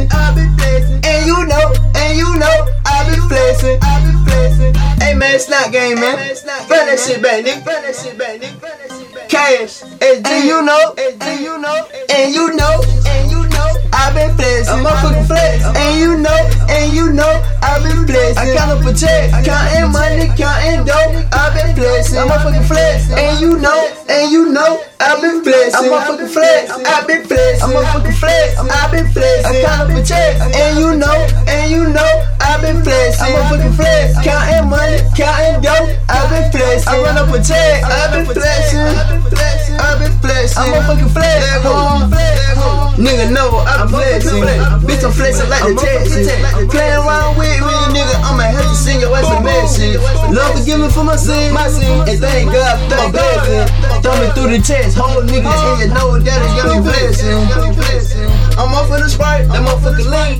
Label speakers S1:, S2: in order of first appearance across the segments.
S1: flexing, I been flexing, and you know, and you know, I been flexing, I been flexing. Hey man, it's not game, man. Run that shit back, nigga. Run that shit back, nigga. Cash, SG, you know, SG, you know, and you know, and you know, I've been flexing, I'm motherfucking flex, and you know, and you know, I've been flexing. I count up a check, counting money, counting dough, I've been flexing, I'm motherfucking flex, and you know, and you know, I been flexing, I'm motherfucking flex, I been flexing, I'm motherfucking flex, I been flexing. I count up a check, and you know, and you know, I been flexing, I'm a fucking flex, counting money, counting dough, I been flexing. I run up a check, I been flexing. I been flexing. I'm a fucking flex. That whole flex, nigga know I been flexing. Bitch, I'm flexing like the Texas. Playing around with me, nigga. I'ma have to Love forgive me for my sin. My sin, and thank God for my blessing. Throw me through the chest. Whole niggas in your nose. That is got me blessing. I'm off of the sprite. That motherfucker lean.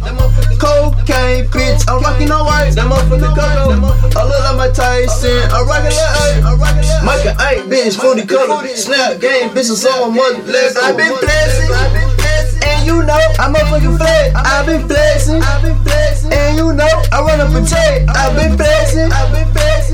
S1: Cocaine, bitch. I'm rocking all white. That motherfucker cocoa. I look like Mike Tyson. I'm rocking like A. Micah ain't bitch. 40 color. Snap game, bitch. It's on my mother left. I been blessing. And you know, I'm a fucking flex. I been flexing. I been flexing. And you know, I run up a check. I been flexing. I been.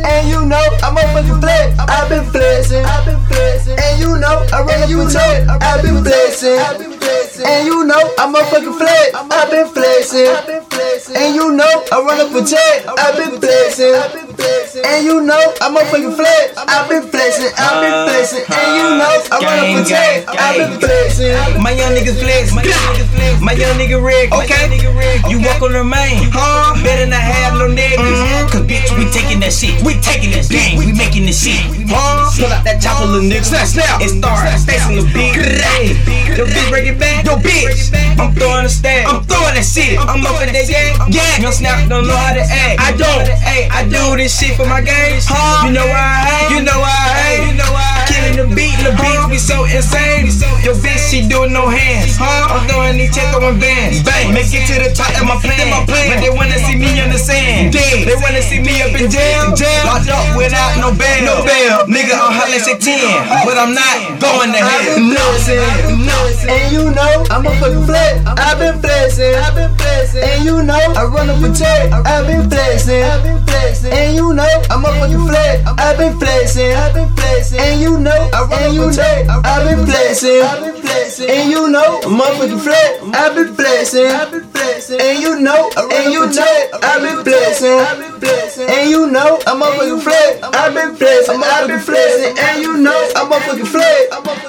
S1: And you know, I'm a fucking flex. I been flexing. I been flexing. And you know, I run up a check. I been flexing. I been flexing. And you know, I'm a fucking flex. I been flexing. I been flexing. And you know, I run up a check. I've been flexing. I been flexing. And you know, I'm a fucking flex. I been flexing. I been uh, flexing. And you uh, know, I run up a check. I been flexing.
S2: My young niggas flex. My young niggas flex. My young nigga rig. Okay. You walk on the main.
S1: Huh?
S2: Better not have no niggas. Mm-hmm. Cause bitch, we taking that shit. We taking that gang. We making this shit. Pull out that chopper, little nigga.
S1: Snap, snap.
S2: It start facing the beat. Yo, bitch, break it back. Yo, bitch. I'm throwing a stab. I'm throwing that shit. I'm up in that gang. Yeah. Young snap don't know how to act.
S1: I don't.
S2: Hey, I do this shit for my gang.
S1: Huh?
S2: You know why I hate.
S1: You know why I hate.
S2: You know why I hate. Killing the beat. The beats be so insane. She doing no hands.
S1: Huh?
S2: I'm throwing these check on bands. Bang. Make it to the top. That's my plan.
S1: my plan.
S2: But they wanna see me on the sand.
S1: Dead.
S2: They wanna see me up in jail.
S1: Jail.
S2: Locked up without no bail.
S1: No bail.
S2: Nigga, I'm hot like 10. But I'm not going to hell.
S1: flexing, and you know I'm a fucking flex. I been flexing, I been flexing, and you know I run up a check. I been flexing, I been flexing, and you know I'm a fucking flex. I been flexing, I been flexing, and you know I run up a check. I've been flexing, flexing, and you know I'm a fucking flex. I been flexing, I been flexing, and you know, and you know I been flexing, I been flexing, and you know I'm a fucking flex. I been flexing, I been flexing, and you know I'm a fucking flex.